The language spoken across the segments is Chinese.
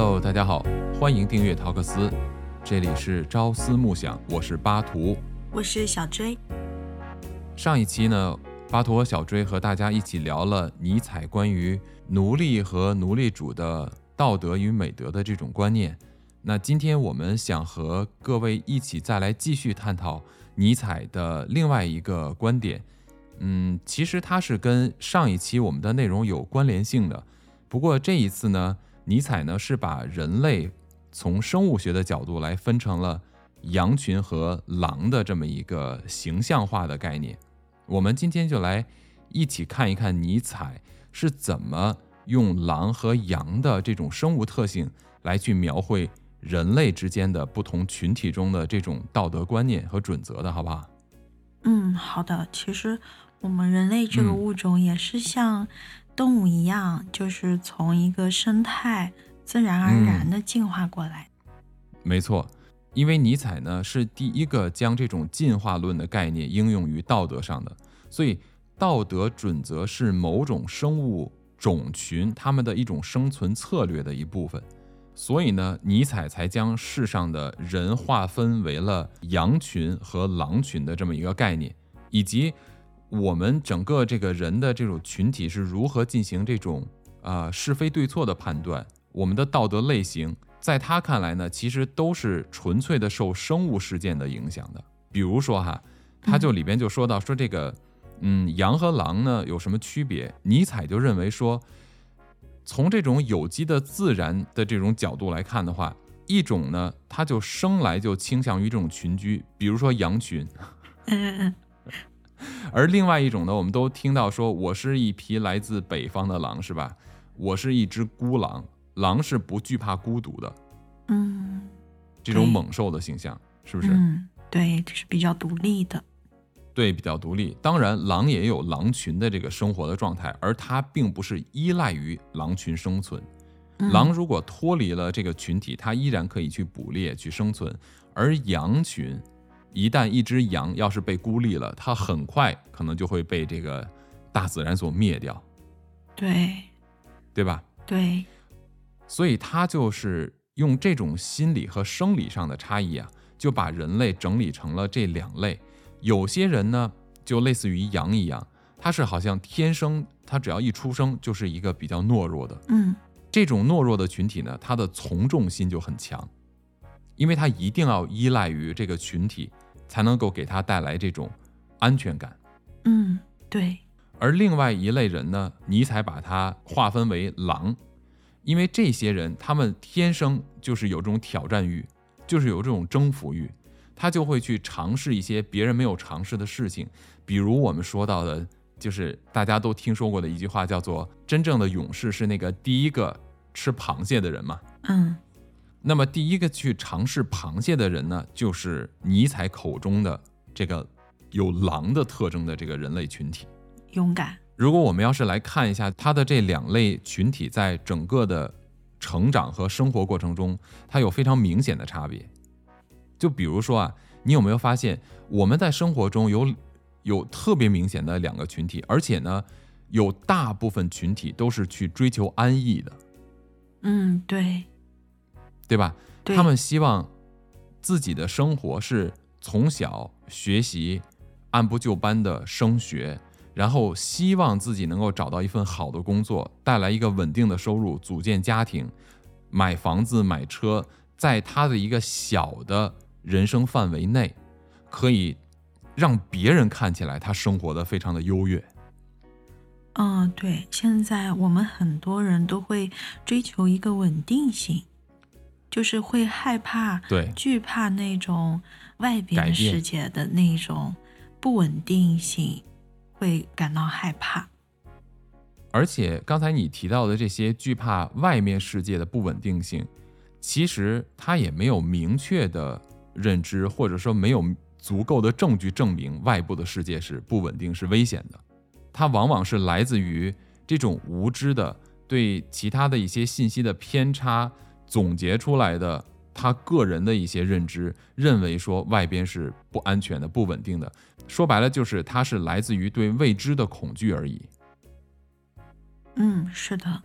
Hello，大家好，欢迎订阅陶克斯，这里是朝思暮想，我是巴图，我是小追。上一期呢，巴图和小追和大家一起聊了尼采关于奴隶和奴隶主的道德与美德的这种观念。那今天我们想和各位一起再来继续探讨尼采的另外一个观点。嗯，其实它是跟上一期我们的内容有关联性的。不过这一次呢，尼采呢是把人类从生物学的角度来分成了羊群和狼的这么一个形象化的概念。我们今天就来一起看一看尼采是怎么用狼和羊的这种生物特性来去描绘人类之间的不同群体中的这种道德观念和准则的，好不好？嗯，好的。其实我们人类这个物种也是像动物一样，就是从一个生态自然而然的进化过来。没错，因为尼采呢是第一个将这种进化论的概念应用于道德上的，所以道德准则是某种生物种群他们的一种生存策略的一部分。所以呢，尼采才将世上的人划分为了羊群和狼群的这么一个概念，以及我们整个这个人的这种群体是如何进行这种啊是非对错的判断。我们的道德类型，在他看来呢，其实都是纯粹的受生物事件的影响的。比如说哈，他就里边就说到说这个，嗯，羊和狼呢有什么区别？尼采就认为说。从这种有机的自然的这种角度来看的话，一种呢，它就生来就倾向于这种群居，比如说羊群。而另外一种呢，我们都听到说，我是一匹来自北方的狼，是吧？我是一只孤狼，狼是不惧怕孤独的。嗯，这种猛兽的形象是不是？嗯，对，这是比较独立的。对，比较独立。当然，狼也有狼群的这个生活的状态，而它并不是依赖于狼群生存。狼如果脱离了这个群体，它依然可以去捕猎去生存。而羊群，一旦一只羊要是被孤立了，它很快可能就会被这个大自然所灭掉。对，对吧？对。所以，他就是用这种心理和生理上的差异啊，就把人类整理成了这两类。有些人呢，就类似于羊一样，他是好像天生，他只要一出生就是一个比较懦弱的。嗯，这种懦弱的群体呢，他的从众心就很强，因为他一定要依赖于这个群体，才能够给他带来这种安全感。嗯，对。而另外一类人呢，尼采把它划分为狼，因为这些人他们天生就是有这种挑战欲，就是有这种征服欲。他就会去尝试一些别人没有尝试的事情，比如我们说到的，就是大家都听说过的一句话，叫做“真正的勇士是那个第一个吃螃蟹的人”嘛。嗯，那么第一个去尝试螃蟹的人呢，就是尼采口中的这个有狼的特征的这个人类群体，勇敢。如果我们要是来看一下他的这两类群体在整个的成长和生活过程中，它有非常明显的差别。就比如说啊，你有没有发现我们在生活中有有特别明显的两个群体，而且呢，有大部分群体都是去追求安逸的。嗯，对，对吧？他们希望自己的生活是从小学习，按部就班的升学，然后希望自己能够找到一份好的工作，带来一个稳定的收入，组建家庭，买房子买车，在他的一个小的。人生范围内，可以让别人看起来他生活的非常的优越。嗯，对，现在我们很多人都会追求一个稳定性，就是会害怕、对惧怕那种外边世界的那种不稳定性，会感到害怕。而且刚才你提到的这些惧怕外面世界的不稳定性，其实他也没有明确的。认知或者说没有足够的证据证明外部的世界是不稳定、是危险的，它往往是来自于这种无知的对其他的一些信息的偏差总结出来的他个人的一些认知，认为说外边是不安全的、不稳定的。说白了就是它是来自于对未知的恐惧而已。嗯，是的。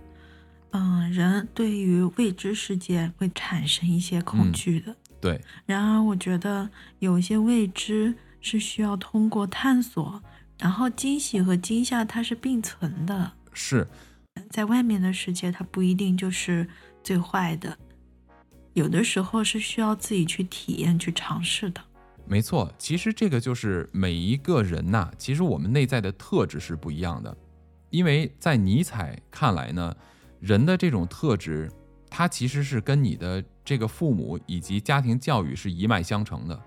嗯，人对于未知世界会产生一些恐惧的。对。然而，我觉得有一些未知是需要通过探索，然后惊喜和惊吓它是并存的。是。在外面的世界，它不一定就是最坏的，有的时候是需要自己去体验、去尝试的。没错，其实这个就是每一个人呐，其实我们内在的特质是不一样的。因为在尼采看来呢，人的这种特质，它其实是跟你的这个父母以及家庭教育是一脉相承的，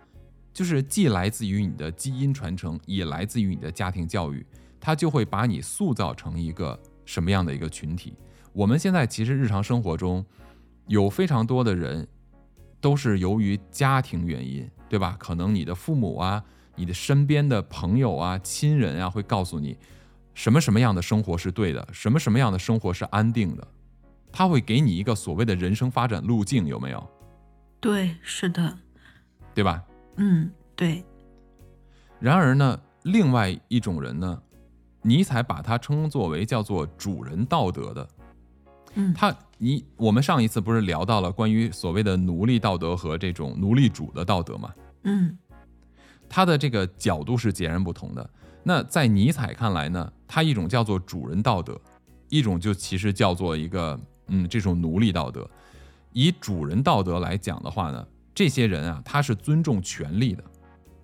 就是既来自于你的基因传承，也来自于你的家庭教育，它就会把你塑造成一个什么样的一个群体。我们现在其实日常生活中有非常多的人，都是由于家庭原因。对吧？可能你的父母啊，你的身边的朋友啊、亲人啊，会告诉你什么什么样的生活是对的，什么什么样的生活是安定的，他会给你一个所谓的人生发展路径，有没有？对，是的，对吧？嗯，对。然而呢，另外一种人呢，尼采把他称作为叫做主人道德的。嗯，他你我们上一次不是聊到了关于所谓的奴隶道德和这种奴隶主的道德吗？嗯，他的这个角度是截然不同的。那在尼采看来呢，他一种叫做主人道德，一种就其实叫做一个嗯这种奴隶道德。以主人道德来讲的话呢，这些人啊，他是尊重权力的，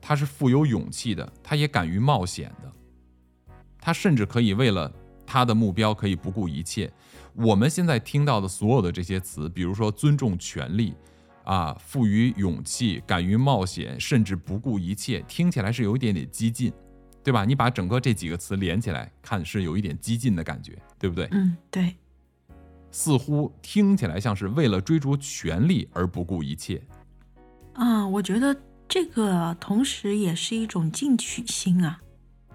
他是富有勇气的，他也敢于冒险的，他甚至可以为了他的目标可以不顾一切。我们现在听到的所有的这些词，比如说尊重权利，啊，赋予勇气，敢于冒险，甚至不顾一切，听起来是有一点点激进，对吧？你把整个这几个词连起来看，是有一点激进的感觉，对不对？嗯，对。似乎听起来像是为了追逐权力而不顾一切。啊，我觉得这个同时也是一种进取心啊。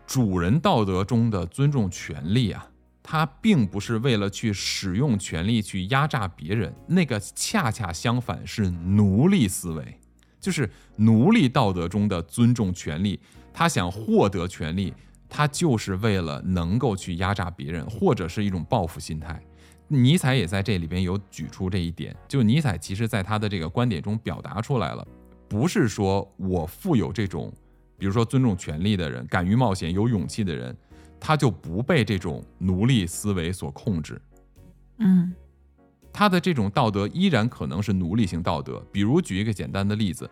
主人道德中的尊重权利啊。他并不是为了去使用权力去压榨别人，那个恰恰相反是奴隶思维，就是奴隶道德中的尊重权力。他想获得权力，他就是为了能够去压榨别人，或者是一种报复心态。尼采也在这里边有举出这一点，就尼采其实在他的这个观点中表达出来了，不是说我富有这种，比如说尊重权力的人，敢于冒险、有勇气的人。他就不被这种奴隶思维所控制，嗯，他的这种道德依然可能是奴隶性道德。比如举一个简单的例子，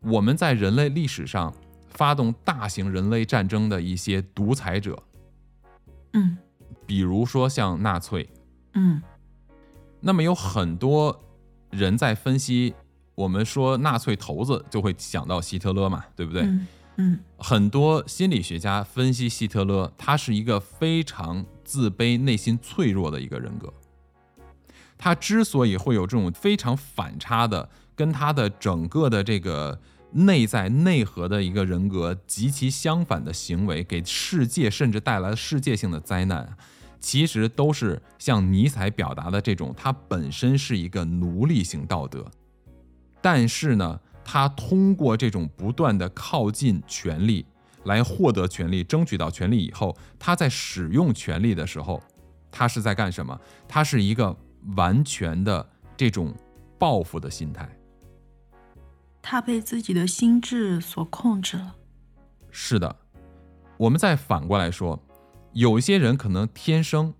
我们在人类历史上发动大型人类战争的一些独裁者，嗯，比如说像纳粹，嗯，那么有很多人在分析，我们说纳粹头子就会想到希特勒嘛，对不对？嗯很多心理学家分析希特勒，他是一个非常自卑、内心脆弱的一个人格。他之所以会有这种非常反差的，跟他的整个的这个内在内核的一个人格极其相反的行为，给世界甚至带来世界性的灾难，其实都是像尼采表达的这种，他本身是一个奴隶性道德，但是呢。他通过这种不断的靠近权力来获得权力，争取到权力以后，他在使用权力的时候，他是在干什么？他是一个完全的这种报复的心态。他被自己的心智所控制了。是的，我们再反过来说，有一些人可能天生，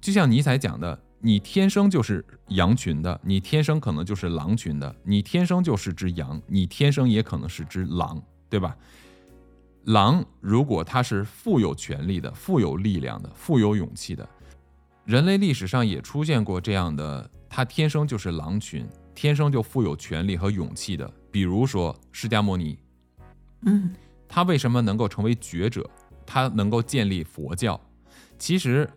就像尼采讲的。你天生就是羊群的，你天生可能就是狼群的，你天生就是只羊，你天生也可能是只狼，对吧？狼如果它是富有权力的、富有力量的、富有勇气的，人类历史上也出现过这样的，它天生就是狼群，天生就富有权力和勇气的，比如说释迦牟尼，嗯，他为什么能够成为觉者？他能够建立佛教，其实。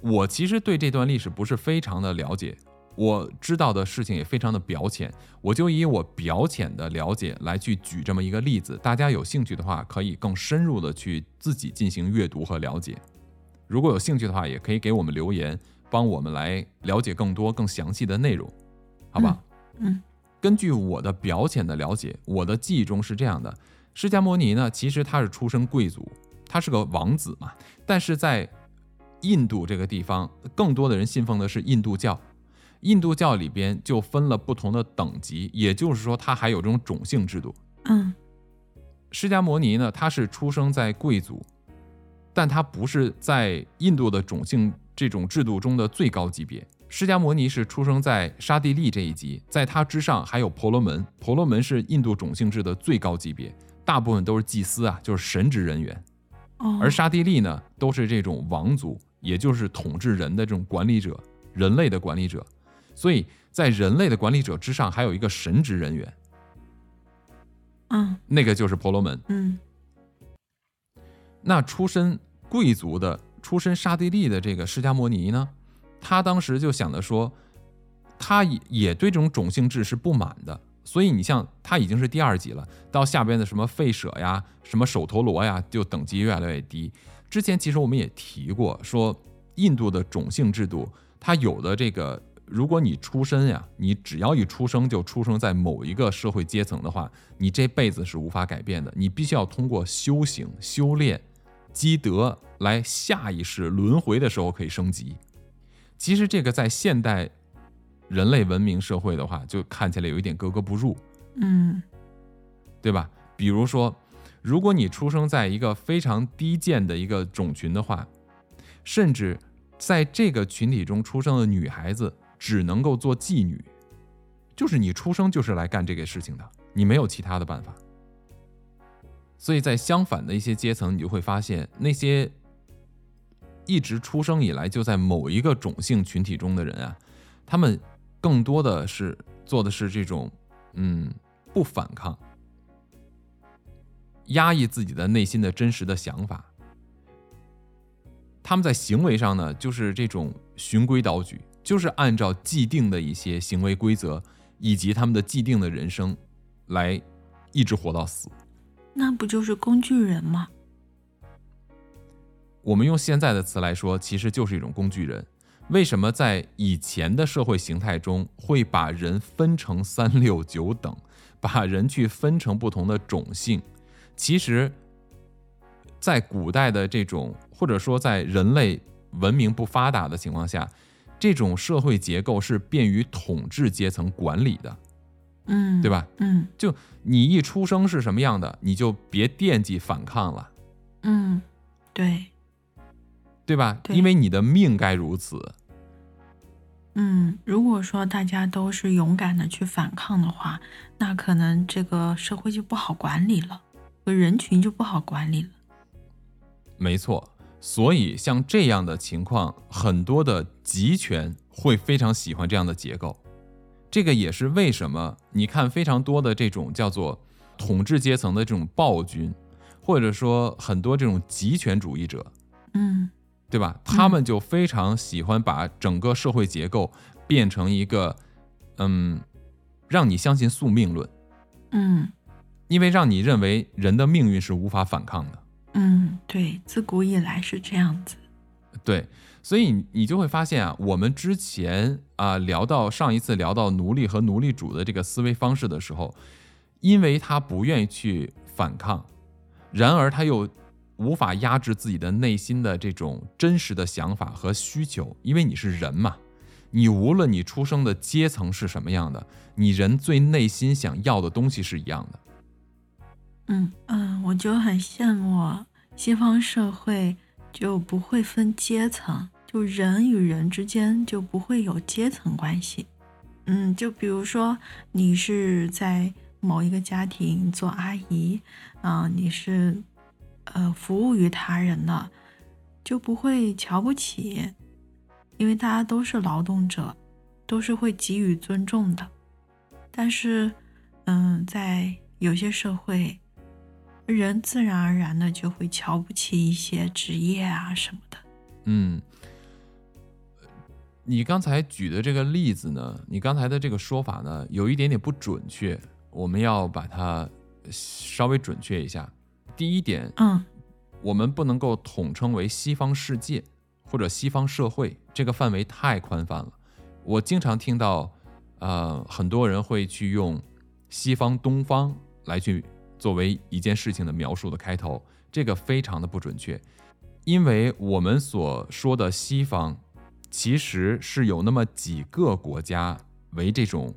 我其实对这段历史不是非常的了解，我知道的事情也非常的表浅，我就以我表浅的了解来去举这么一个例子，大家有兴趣的话可以更深入的去自己进行阅读和了解。如果有兴趣的话，也可以给我们留言，帮我们来了解更多更详细的内容，好吧？嗯，根据我的表浅的了解，我的记忆中是这样的：释迦牟尼呢，其实他是出身贵族，他是个王子嘛，但是在印度这个地方，更多的人信奉的是印度教。印度教里边就分了不同的等级，也就是说，它还有这种种姓制度。嗯，释迦摩尼呢，他是出生在贵族，但他不是在印度的种姓这种制度中的最高级别。释迦摩尼是出生在沙地利这一级，在他之上还有婆罗门，婆罗门是印度种姓制的最高级别，大部分都是祭司啊，就是神职人员。哦，而沙地利呢，都是这种王族，也就是统治人的这种管理者，人类的管理者。所以在人类的管理者之上，还有一个神职人员，嗯那个就是婆罗门。嗯那出身贵族的、出身刹帝利的这个释迦摩尼呢，他当时就想着说，他也也对这种种姓制是不满的。所以你像他已经是第二级了，到下边的什么吠舍呀、什么首陀罗呀，就等级越来越低。之前其实我们也提过，说印度的种姓制度，它有的这个，如果你出身呀，你只要一出生就出生在某一个社会阶层的话，你这辈子是无法改变的，你必须要通过修行、修炼、积德来下一世轮回的时候可以升级。其实这个在现代人类文明社会的话，就看起来有一点格格不入。嗯对吧？比如说，如果你出生在一个非常低贱的一个种群的话，甚至在这个群体中出生的女孩子只能够做妓女，就是你出生就是来干这个事情的，你没有其他的办法。所以在相反的一些阶层，你就会发现那些一直出生以来就在某一个种姓群体中的人啊，他们更多的是做的是这种，嗯，不反抗，压抑自己的内心的真实的想法。他们在行为上呢，就是这种循规蹈矩，就是按照既定的一些行为规则以及他们的既定的人生来一直活到死。那不就是工具人吗？我们用现在的词来说，其实就是一种工具人。为什么在以前的社会形态中会把人分成三六九等，把人去分成不同的种姓？其实，在古代的这种，或者说在人类文明不发达的情况下，这种社会结构是便于统治阶层管理的，嗯，对吧？嗯就你一出生是什么样的，你就别惦记反抗了，嗯，对，对吧？对因为你的命该如此。嗯，如果说大家都是勇敢的去反抗的话，那可能这个社会就不好管理了，人群就不好管理了。没错，所以像这样的情况，很多的集权会非常喜欢这样的结构。这个也是为什么你看非常多的这种叫做统治阶层的这种暴君，或者说很多这种集权主义者，嗯对吧？他们就非常喜欢把整个社会结构变成一个，嗯，让你相信宿命论，嗯因为让你认为人的命运是无法反抗的。嗯，对，自古以来是这样子。对，所以你你就会发现啊，我们之前啊聊到上一次聊到奴隶和奴隶主的这个思维方式的时候，因为他不愿意去反抗，然而他又无法压制自己的内心的这种真实的想法和需求，因为你是人嘛，你无论你出生的阶层是什么样的，你人最内心想要的东西是一样的。嗯嗯，我就很羡慕西方社会就不会分阶层，就人与人之间就不会有阶层关系。嗯，就比如说你是在某一个家庭做阿姨，啊、你是呃服务于他人的，就不会瞧不起，因为大家都是劳动者，都是会给予尊重的。但是，嗯，在有些社会，人自然而然的就会瞧不起一些职业啊什么的。嗯，你刚才举的这个例子呢，你刚才的这个说法呢，有一点点不准确，我们要把它稍微准确一下。第一点，嗯我们不能够统称为西方世界或者西方社会，这个范围太宽泛了。我经常听到，呃，很多人会去用西方、东方来去作为一件事情的描述的开头，这个非常的不准确。因为我们所说的西方，其实是有那么几个国家为这种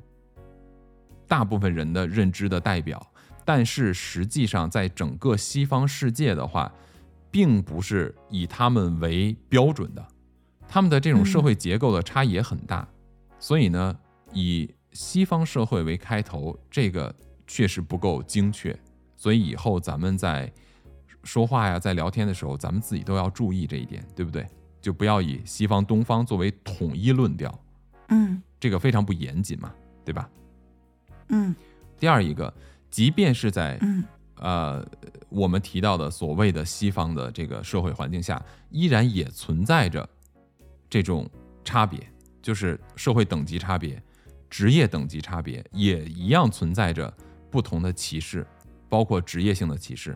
大部分人的认知的代表，但是实际上在整个西方世界的话，并不是以他们为标准的，他们的这种社会结构的差异也很大，所以呢，以西方社会为开头，这个确实不够精确，所以以后咱们在说话呀，在聊天的时候，咱们自己都要注意这一点，对不对？就不要以西方、东方作为统一论调，嗯这个非常不严谨嘛，对吧？嗯第二一个，即便是在嗯呃我们提到的所谓的西方的这个社会环境下，依然也存在着这种差别，就是社会等级差别、职业等级差别，也一样存在着不同的歧视，包括职业性的歧视，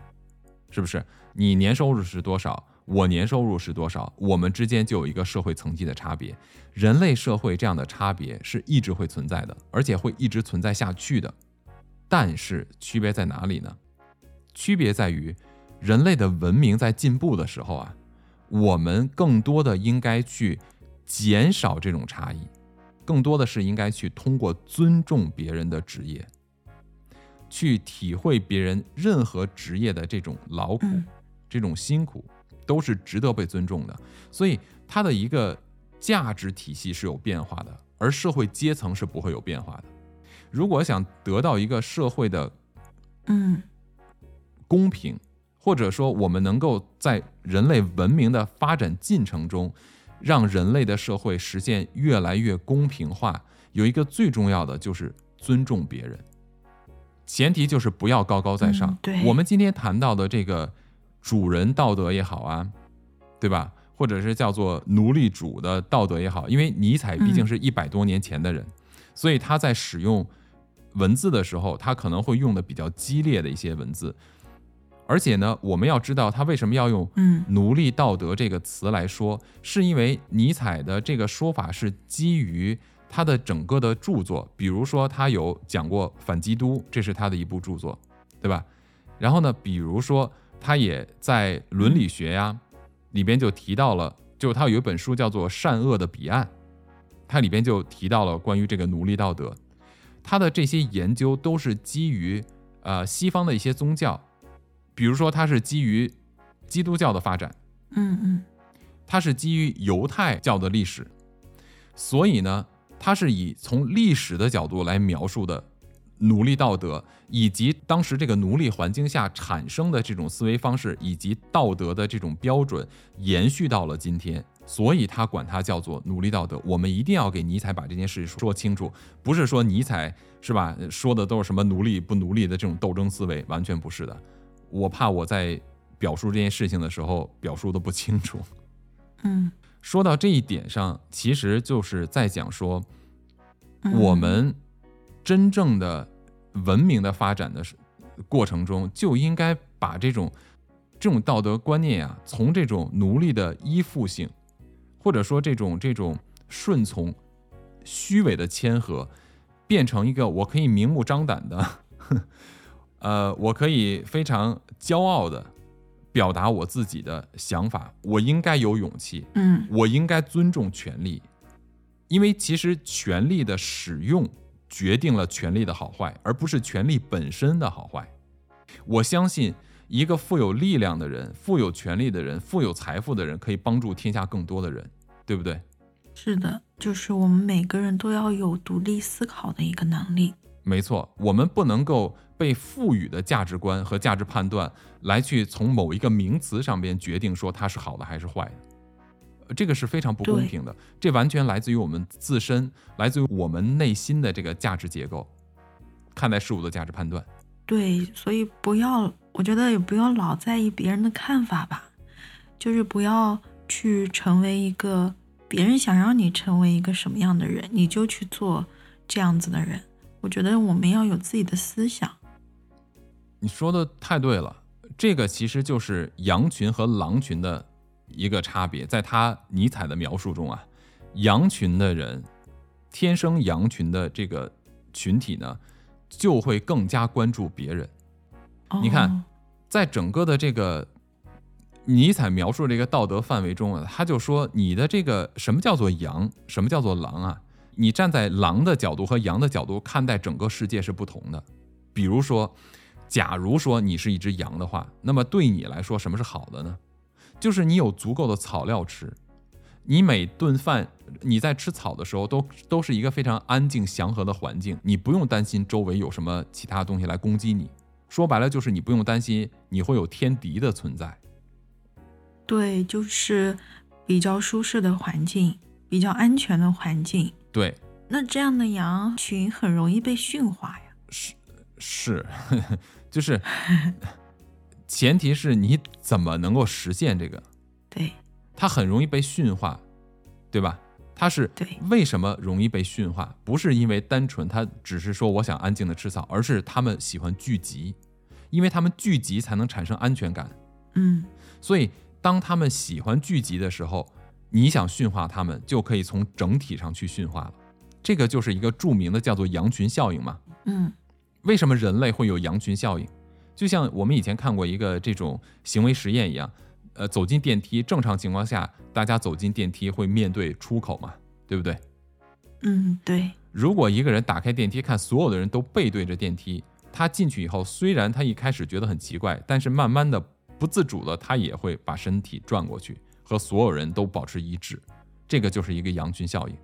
是不是？你年收入是多少？我年收入是多少？我们之间就有一个社会层级的差别。人类社会这样的差别是一直会存在的，而且会一直存在下去的。但是区别在哪里呢？区别在于，人类的文明在进步的时候啊，我们更多的应该去减少这种差异，更多的是应该去通过尊重别人的职业，去体会别人任何职业的这种劳苦、嗯这种辛苦，都是值得被尊重的。所以，它的一个价值体系是有变化的，而社会阶层是不会有变化的。如果想得到一个社会的嗯公平，或者说我们能够在人类文明的发展进程中，让人类的社会实现越来越公平化，有一个最重要的就是尊重别人，前提就是不要高高在上。嗯对我们今天谈到的这个主人道德也好啊，对吧？或者是叫做奴隶主的道德也好，因为尼采毕竟是一百多年前的人，所以他在使用文字的时候，他可能会用的比较激烈的一些文字。而且呢，我们要知道他为什么要用嗯“奴隶道德”这个词来说，是因为尼采的这个说法是基于他的整个的著作，比如说他有讲过反基督，这是他的一部著作，对吧？然后呢，比如说他也在伦理学呀里边就提到了，就他有一本书叫做《善恶的彼岸》，它里边就提到了关于这个奴隶道德，他的这些研究都是基于呃西方的一些宗教，比如说他是基于基督教的发展，嗯嗯他是基于犹太教的历史，所以呢，他是以从历史的角度来描述的奴隶道德，以及当时这个奴隶环境下产生的这种思维方式，以及道德的这种标准，延续到了今天。所以他管它叫做奴隶道德。我们一定要给尼采把这件事说清楚，不是说尼采是吧说的都是什么奴隶不奴隶的这种斗争思维，完全不是的。我怕我在表述这件事情的时候表述的不清楚。嗯说到这一点上，其实就是在讲说，嗯，我们真正的文明的发展的是过程中，就应该把这种这种道德观念啊，从这种奴隶的依附性，或者说这种这种顺从、虚伪的谦和，变成一个我可以明目张胆的，呃，我可以非常骄傲的表达我自己的想法，我应该有勇气，嗯我应该尊重权利，因为其实权力的使用决定了权力的好坏，而不是权力本身的好坏。我相信一个富有力量的人、富有权力的人、富有财富的人，可以帮助天下更多的人，对不对？是的，就是我们每个人都要有独立思考的一个能力。没错，我们不能够被赋予的价值观和价值判断来去从某一个名词上边决定说它是好的还是坏的，呃这个是非常不公平的。这完全来自于我们自身，来自于我们内心的这个价值结构，看待事物的价值判断。对，所以不要，我觉得也不要老在意别人的看法吧，就是不要去成为一个别人想让你成为一个什么样的人，你就去做这样子的人。我觉得我们要有自己的思想。你说的太对了，这个其实就是羊群和狼群的一个差别。在他尼采的描述中啊，羊群的人，天生羊群的这个群体呢，就会更加关注别人。你看哦在整个的这个尼采描述这个道德范围中啊，他就说你的这个什么叫做羊，什么叫做狼啊？你站在狼的角度和羊的角度看待整个世界是不同的。比如说，假如说你是一只羊的话，那么对你来说什么是好的呢？就是你有足够的草料吃，你每顿饭你在吃草的时候都都是一个非常安静祥和的环境，你不用担心周围有什么其他东西来攻击你。说白了就是你不用担心你会有天敌的存在。对，就是比较舒适的环境，比较安全的环境。对，那这样的羊群很容易被驯化呀。是是，就是前提是你怎么能够实现这个？对，它很容易被驯化，对吧？它是为什么容易被驯化？不是因为单纯它只是说我想安静的吃草，而是它们喜欢聚集，因为它们聚集才能产生安全感。嗯，所以。当它们喜欢聚集的时候，你想驯化它们，就可以从整体上去驯化了。这个就是一个著名的叫做羊群效应嘛。嗯，为什么人类会有羊群效应？就像我们以前看过一个这种行为实验一样，呃，走进电梯，正常情况下，大家走进电梯会面对出口嘛，对不对？嗯，对。如果一个人打开电梯，看所有的人都背对着电梯，他进去以后，虽然他一开始觉得很奇怪，但是慢慢的。不自主的，他也会把身体转过去，和所有人都保持一致。这个就是一个羊群效应。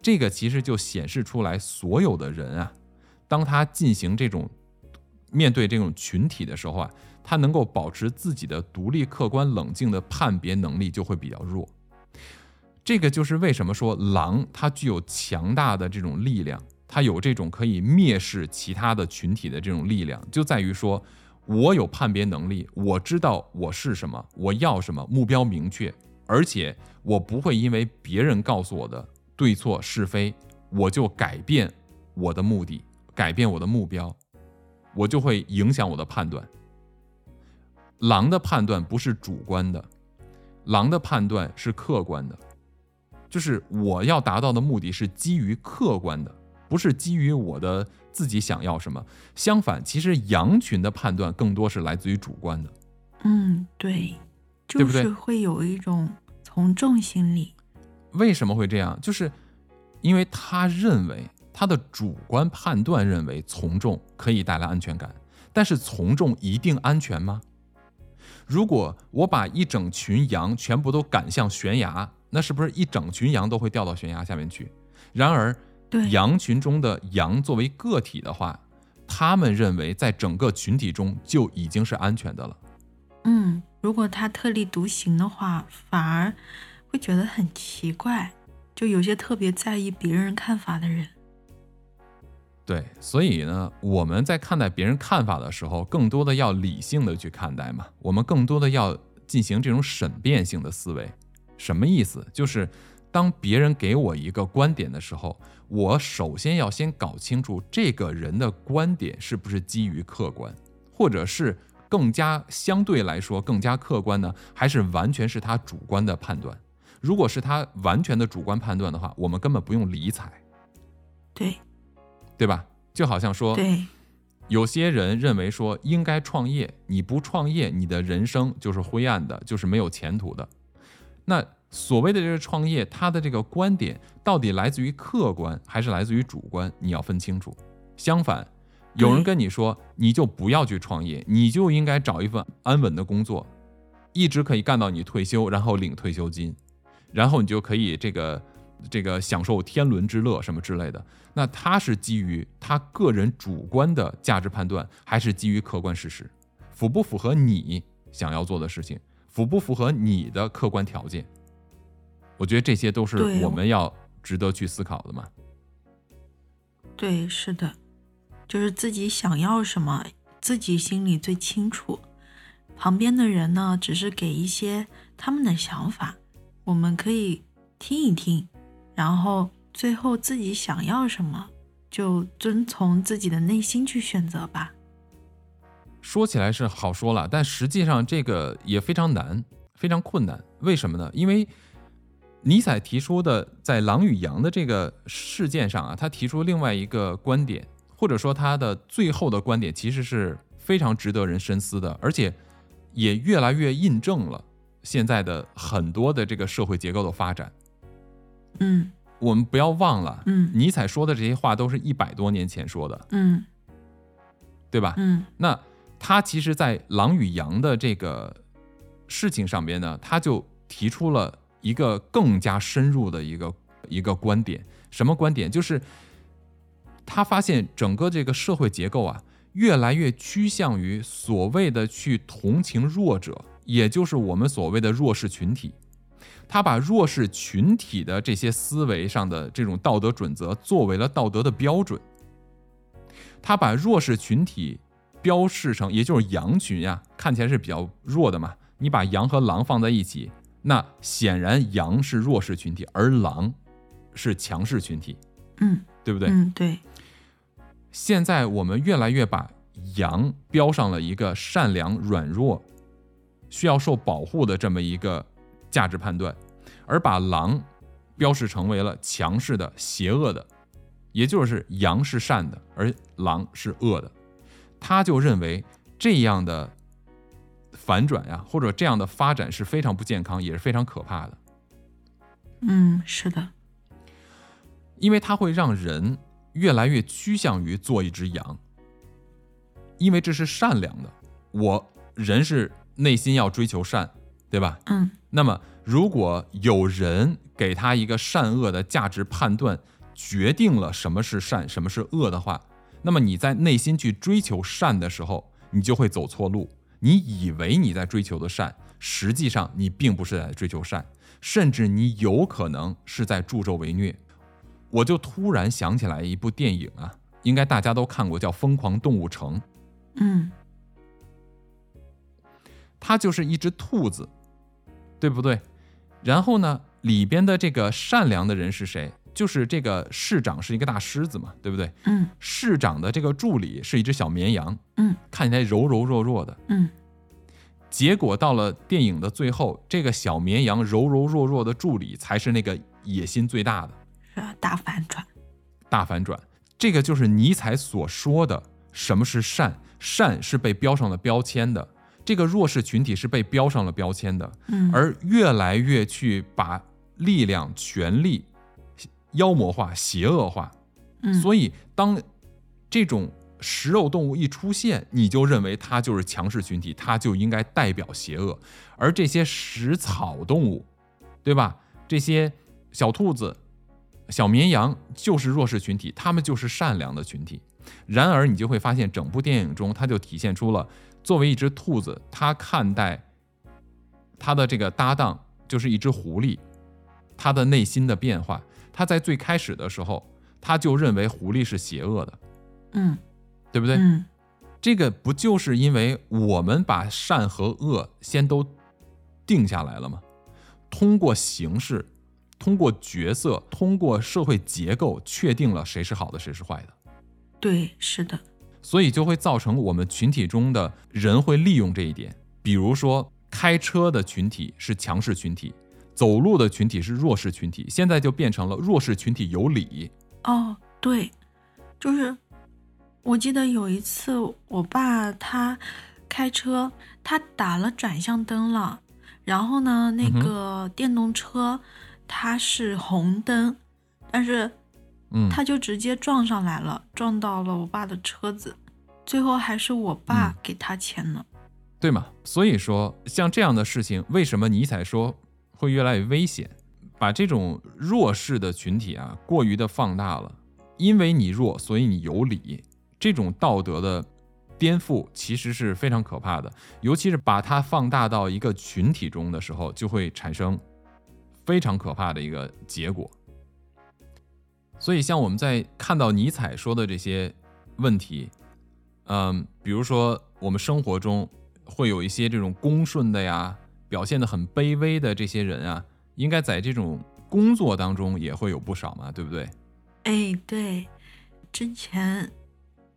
这个其实就显示出来，所有的人啊，当他进行这种面对这种群体的时候啊，他能够保持自己的独立、客观、冷静的判别能力就会比较弱。这个就是为什么说狼它具有强大的这种力量，它有这种可以蔑视其他的群体的这种力量，就在于说。我有判别能力，我知道我是什么，我要什么，目标明确，而且我不会因为别人告诉我的对错是非，我就改变我的目的，改变我的目标，我就会影响我的判断。狼的判断不是主观的，狼的判断是客观的，就是我要达到的目的是基于客观的，不是基于我的。自己想要什么？相反，其实羊群的判断更多是来自于主观的。嗯，对，就是会有一种从众心理。为什么会这样？就是因为他认为他的主观判断认为从众可以带来安全感，但是从众一定安全吗？如果我把一整群羊全部都赶向悬崖，那是不是一整群羊都会掉到悬崖下面去？然而。羊群中的羊作为个体的话，他们认为在整个群体中就已经是安全的了。嗯，如果他特立独行的话，反而会觉得很奇怪。就有些特别在意别人看法的人。对，所以呢，我们在看待别人看法的时候，更多的要理性的去看待嘛。我们更多的要进行这种审辩性的思维。什么意思？就是。当别人给我一个观点的时候，我首先要先搞清楚这个人的观点是不是基于客观，或者是更加相对来说更加客观呢，还是完全是他主观的判断？如果是他完全的主观判断的话，我们根本不用理睬。对，对吧？就好像说，对，有些人认为说应该创业，你不创业，你的人生就是灰暗的，就是没有前途的。那。所谓的这个创业，他的这个观点到底来自于客观还是来自于主观？你要分清楚。相反，有人跟你说，你就不要去创业，你就应该找一份安稳的工作，一直可以干到你退休，然后领退休金，然后你就可以这个这个享受天伦之乐什么之类的。那他是基于他个人主观的价值判断，还是基于客观事实？符不符合你想要做的事情？符不符合你的客观条件？我觉得这些都是我们要值得去思考的嘛。对，是的，就是自己想要什么，自己心里最清楚。旁边的人呢，只是给一些他们的想法，我们可以听一听，然后最后自己想要什么，就遵从自己的内心去选择吧。说起来是好说了，但实际上这个也非常难，非常困难。为什么呢？因为。尼采提出的在狼与羊的这个事件上啊，他提出另外一个观点，或者说他的最后的观点，其实是非常值得人深思的，而且也越来越印证了现在的很多的这个社会结构的发展。嗯我们不要忘了，嗯尼采说的这些话都是一百多年前说的，嗯对吧？嗯那他其实，在狼与羊的这个事情上边呢，他就提出了一个更加深入的一个一个观点。什么观点？就是他发现整个这个社会结构啊，越来越趋向于所谓的去同情弱者，也就是我们所谓的弱势群体。他把弱势群体的这些思维上的这种道德准则作为了道德的标准。他把弱势群体标示成，也就是羊群呀，看起来是比较弱的嘛。你把羊和狼放在一起，那显然羊是弱势群体，而狼是强势群体，嗯对不对？嗯对，现在我们越来越把羊标上了一个善良、软弱、需要受保护的这么一个价值判断，而把狼标示成为了强势的、邪恶的，也就是羊是善的，而狼是恶的。他就认为这样的反转呀，或者这样的发展是非常不健康，也是非常可怕的。嗯是的，因为它会让人越来越趋向于做一只羊，因为这是善良的。我人是内心要追求善，对吧？嗯那么如果有人给他一个善恶的价值判断，决定了什么是善，什么是恶的话，那么你在内心去追求善的时候，你就会走错路。你以为你在追求的善，实际上你并不是在追求善，甚至你有可能是在助纣为虐。我就突然想起来一部电影啊，应该大家都看过，叫《疯狂动物城》。嗯它就是一只兔子，对不对？然后呢，里边的这个善良的人是谁？就是这个市长是一个大狮子嘛，对不对？嗯市长的这个助理是一只小绵羊，嗯看起来柔柔弱弱的。嗯结果到了电影的最后，这个小绵羊柔柔弱弱的助理才是那个野心最大的是啊大反转，大反转。这个就是尼采所说的什么是善，善是被标上了标签的，这个弱势群体是被标上了标签的。嗯而越来越去把力量、权力妖魔化、邪恶化。嗯所以，当这种食肉动物一出现，你就认为它就是强势群体，它就应该代表邪恶。而这些食草动物，对吧？这些小兔子、小绵羊就是弱势群体，他们就是善良的群体。然而，你就会发现，整部电影中，它就体现出了作为一只兔子，它看待它的这个搭档就是一只狐狸，它的内心的变化。它在最开始的时候，它就认为狐狸是邪恶的，嗯对不对？嗯这个不就是因为我们把善和恶先都定下来了吗？通过形式、通过角色、通过社会结构，确定了谁是好的，谁是坏的，对是的，所以就会造成我们群体中的人会利用这一点。比如说，开车的群体是强势群体，走路的群体是弱势群体，现在就变成了弱势群体有理。哦对，就是我记得有一次我爸他开车，他打了转向灯了，然后呢那个电动车它是红灯，但是嗯，他就直接撞上来了，撞到了我爸的车子，最后还是我爸嗯给他钱了。对吗？所以说，像这样的事情，为什么尼采说会越来越危险？把这种弱势的群体啊，过于的放大了，因为你弱，所以你有理，这种道德的颠覆其实是非常可怕的。尤其是把它放大到一个群体中的时候，就会产生非常可怕的一个结果。所以，像我们在看到尼采说的这些问题，嗯，比如说我们生活中会有一些这种恭顺的呀，表现的很卑微的这些人啊，应该在这种工作当中也会有不少嘛，对不对？哎，对，之前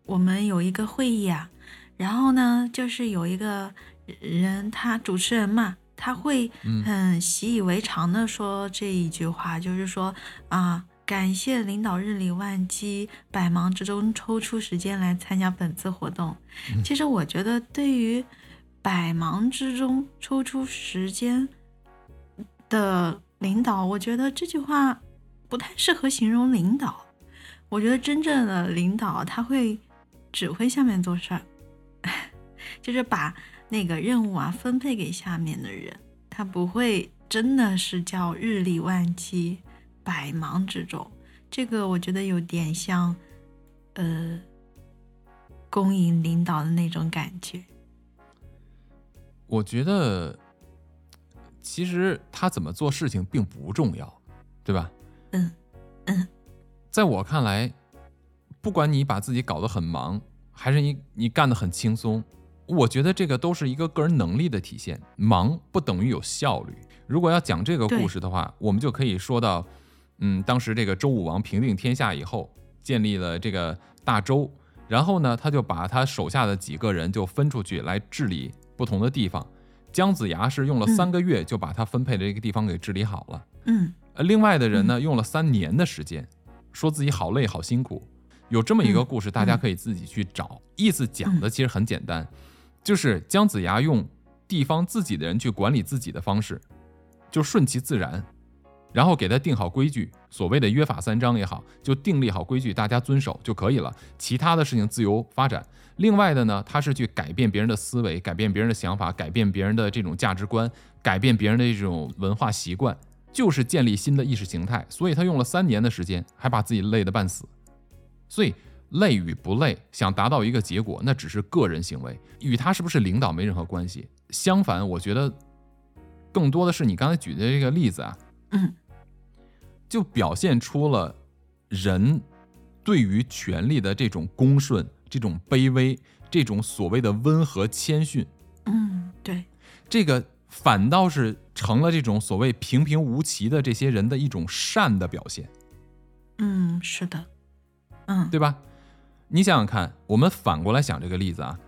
我们有一个会议啊，然后呢，就是有一个人，他主持人嘛，他会嗯很习以为常的说这一句话，就是说啊，感谢领导日理万机，百忙之中抽出时间来参加本次活动。其实我觉得，对于百忙之中抽出时间的领导，我觉得这句话不太适合形容领导。我觉得真正的领导他会指挥下面做事儿，就是把那个任务啊分配给下面的人，他不会真的是叫日理万机、百忙之中。这个我觉得有点像，呃，公营领导的那种感觉。我觉得，其实他怎么做事情并不重要，对吧？嗯嗯，在我看来，不管你把自己搞得很忙，还是你你干得很轻松，我觉得这个都是一个个人能力的体现。忙不等于有效率。如果要讲这个故事的话，我们就可以说到，嗯，当时这个周武王平定天下以后，建立了这个大周，然后呢，他就把他手下的几个人就分出去来治理。不同的地方，姜子牙是用了三个月就把他分配的这个地方给治理好了。嗯，呃，另外的人呢，用了三年的时间，说自己好累好辛苦。有这么一个故事，大家可以自己去找。意思讲的其实很简单，就是姜子牙用地方自己的人去管理自己的方式，就顺其自然。然后给他定好规矩，所谓的约法三章也好，就订立好规矩，大家遵守就可以了。其他的事情自由发展。另外的呢，他是去改变别人的思维，改变别人的想法，改变别人的这种价值观，改变别人的这种文化习惯，就是建立新的意识形态。所以他用了三年的时间，还把自己累得半死。所以累与不累，想达到一个结果，那只是个人行为，与他是不是领导没任何关系。相反，我觉得更多的是你刚才举的这个例子啊，嗯。就表现出了人对于权力的这种恭顺、这种卑微、这种所谓的温和谦逊。嗯，对，这个反倒是成了这种所谓平平无奇的这些人的一种善的表现。嗯，是的，嗯，对吧？你想想看，我们反过来想这个例子啊，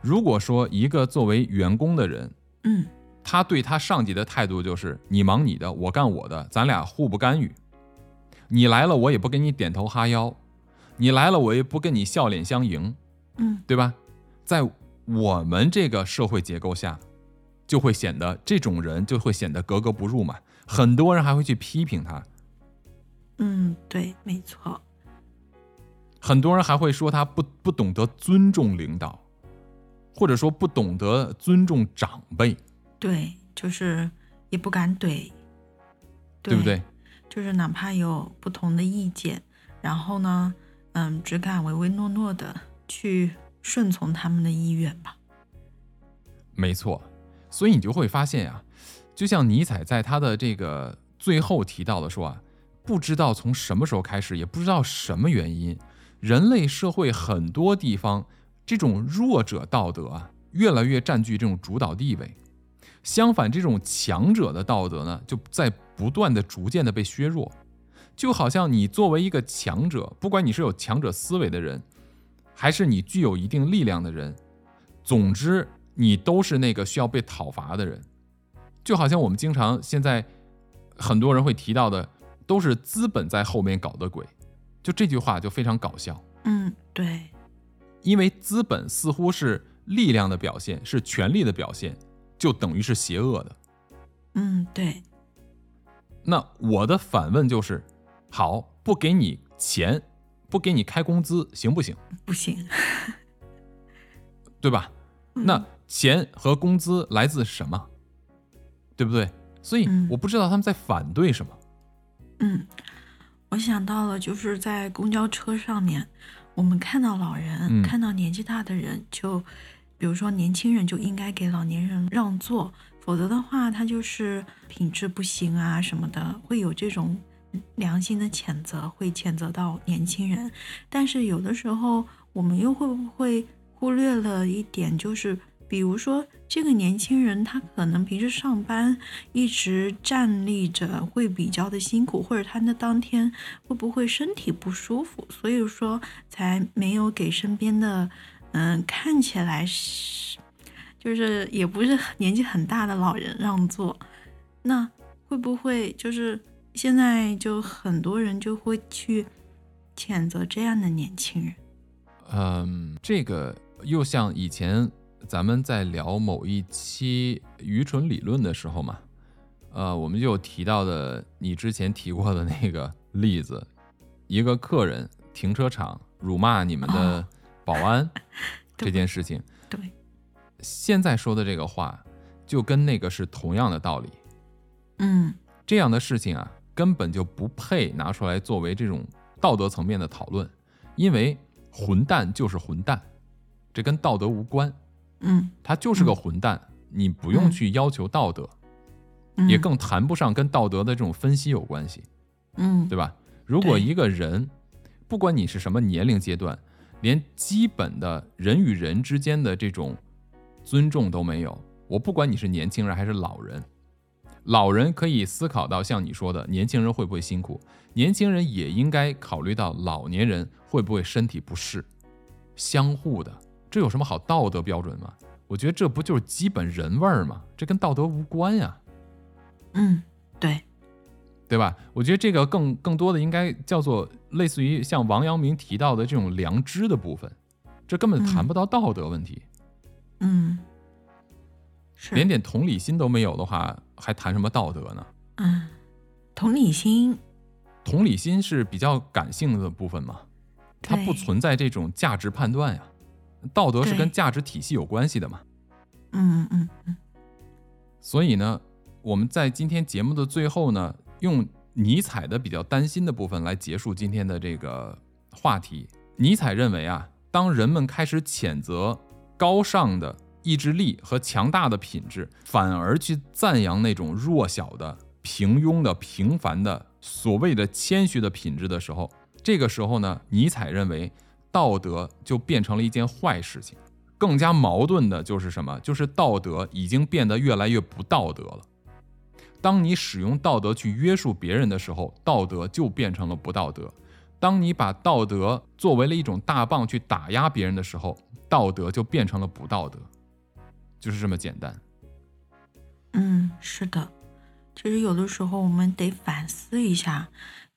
如果说一个作为员工的人，嗯。他对他上级的态度就是你忙你的，我干我的，咱俩互不干预。你来了，我也不跟你点头哈腰；你来了，我也不跟你笑脸相迎，嗯，对吧？在我们这个社会结构下，就会显得这种人就会显得格格不入嘛。很多人还会去批评他。嗯，对，没错。很多人还会说他不不懂得尊重领导，或者说不懂得尊重长辈。对，就是也不敢怼，对不对？就是哪怕有不同的意见，然后呢，嗯，只敢唯唯诺诺的去顺从他们的意愿吧。没错，所以你就会发现呀，就像尼采在他的这个最后提到的说啊，不知道从什么时候开始，也不知道什么原因，人类社会很多地方这种弱者道德啊，越来越占据这种主导地位。相反，这种强者的道德呢，就在不断的、逐渐的被削弱。就好像你作为一个强者，不管你是有强者思维的人，还是你具有一定力量的人，总之你都是那个需要被讨伐的人。就好像我们经常现在很多人会提到的，都是资本在后面搞的鬼。就这句话就非常搞笑。嗯，对，因为资本似乎是力量的表现，是权力的表现。就等于是邪恶的，嗯，对。那我的反问就是：好，不给你钱，不给你开工资，行不行？不行，对吧？那钱和工资来自什么？对不对？所以我不知道他们在反对什么。嗯，我想到了，就是在公交车上面，我们看到老人，看到年纪大的人就。比如说，年轻人就应该给老年人让座，否则的话，他就是品质不行啊什么的，会有这种良心的谴责，会谴责到年轻人。但是有的时候，我们又会不会忽略了一点，就是比如说这个年轻人他可能平时上班一直站立着，会比较的辛苦，或者他那当天会不会身体不舒服，所以说才没有给身边的。嗯，看起来是，就是也不是年纪很大的老人让座，那会不会就是现在就很多人就会去谴责这样的年轻人？嗯，这个又像以前咱们在聊某一期愚蠢理论的时候嘛，呃，我们就提到的你之前提过的那个例子，一个客人停车场辱骂你们的保安 这件事情。对，现在说的这个话，就跟那个是同样的道理。嗯，这样的事情啊，根本就不配拿出来作为这种道德层面的讨论，因为混蛋就是混蛋，这跟道德无关。嗯，他就是个混蛋，你不用去要求道德，也更谈不上跟道德的这种分析有关系。嗯，对吧？如果一个人，不管你是什么年龄阶段，连基本的人与人之间的这种尊重都没有，我不管你是年轻人还是老人，老人可以思考到像你说的，年轻人会不会辛苦？年轻人也应该考虑到老年人会不会身体不适，相互的。这有什么好道德标准吗？我觉得这不就是基本人味儿吗？这跟道德无关呀。嗯，对，对吧？我觉得这个更更多的应该叫做类似于像王阳明提到的这种良知的部分，这根本谈不到道德问题。嗯，是连点同理心都没有的话，还谈什么道德呢？嗯，同理心，同理心是比较感性的部分嘛，它不存在这种价值判断呀。道德是跟价值体系有关系的嘛？嗯嗯嗯。所以呢，我们在今天节目的最后呢，用尼采的比较担心的部分来结束今天的这个话题。尼采认为啊，当人们开始谴责高尚的意志力和强大的品质，反而去赞扬那种弱小的、平庸的、平凡的、所谓的谦虚的品质的时候，这个时候呢，尼采认为。道德就变成了一件坏事情，更加矛盾的就是什么？就是道德已经变得越来越不道德了。当你使用道德去约束别人的时候，道德就变成了不道德；当你把道德作为了一种大棒去打压别人的时候，道德就变成了不道德，就是这么简单。嗯，是的。其实有的时候我们得反思一下。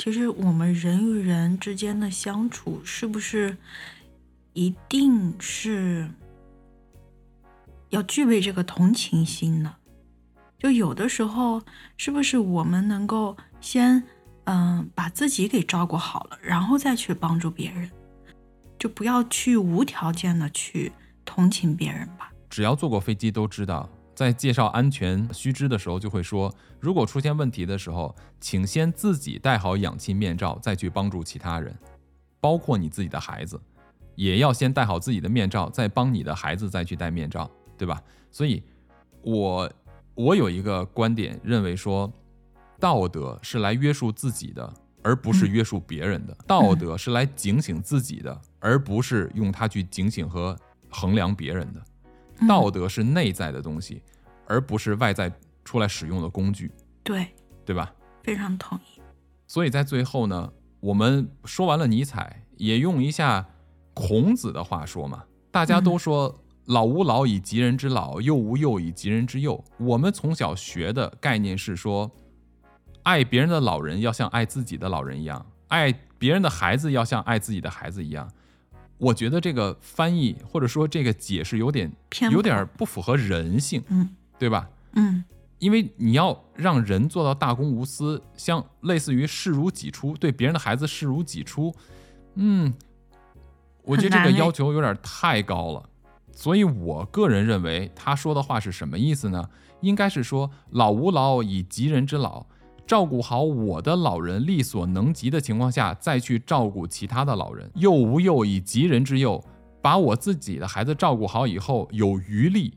其实我们人与人之间的相处，是不是一定是要具备这个同情心呢？就有的时候，是不是我们能够先嗯把自己给照顾好了，然后再去帮助别人，就不要去无条件的去同情别人吧？只要坐过飞机都知道。在介绍安全须知的时候，就会说，如果出现问题的时候，请先自己戴好氧气面罩，再去帮助其他人，包括你自己的孩子，也要先戴好自己的面罩，再帮你的孩子再去戴面罩，对吧？所以，我我有一个观点，认为说，道德是来约束自己的，而不是约束别人的；道德是来警醒自己的，而不是用它去警醒和衡量别人的。道德是内在的东西。而不是外在出来使用的工具，对对吧？非常同意。所以在最后呢，我们说完了尼采，也用一下孔子的话说嘛。大家都说“老吾老以及人之老，幼吾幼以及人之幼”。我们从小学的概念是说，爱别人的老人要像爱自己的老人一样，爱别人的孩子要像爱自己的孩子一样。我觉得这个翻译或者说这个解释有点有点不符合人性。嗯。对吧？嗯，因为你要让人做到大公无私，像类似于视如己出，对别人的孩子视如己出，嗯，我觉得这个要求有点太高了。所以我个人认为，他说的话是什么意思呢？应该是说，老吾老以及人之老，照顾好我的老人力所能及的情况下，再去照顾其他的老人；幼吾幼以及人之幼，把我自己的孩子照顾好以后，有余力。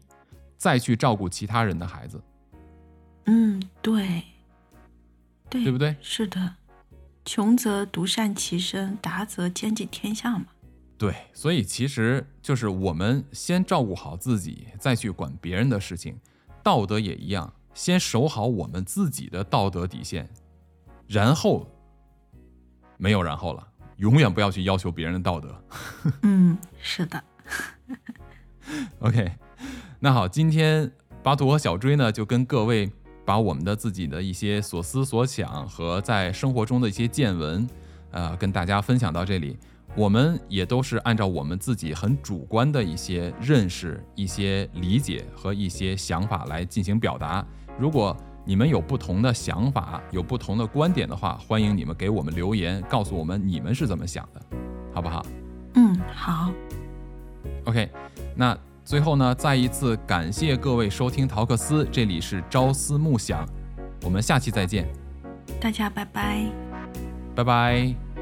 再去照顾其他人的孩子，嗯，对，对，对不对？是的，穷则独善其身，达则兼济天下嘛。对，所以其实就是我们先照顾好自己，再去管别人的事情。道德也一样，先守好我们自己的道德底线，然后没有然后了，永远不要去要求别人的道德。嗯，是的。OK。那好，今天巴图和小追呢，就跟各位把我们的自己的一些所思所想和在生活中的一些见闻，呃，跟大家分享到这里。我们也都是按照我们自己很主观的一些认识、一些理解和一些想法来进行表达。如果你们有不同的想法、有不同的观点的话，欢迎你们给我们留言，告诉我们你们是怎么想的，好不好？嗯，好。OK，那最后呢，再一次感谢各位收听陶克斯，这里是朝思暮想，我们下期再见，大家拜拜，拜拜。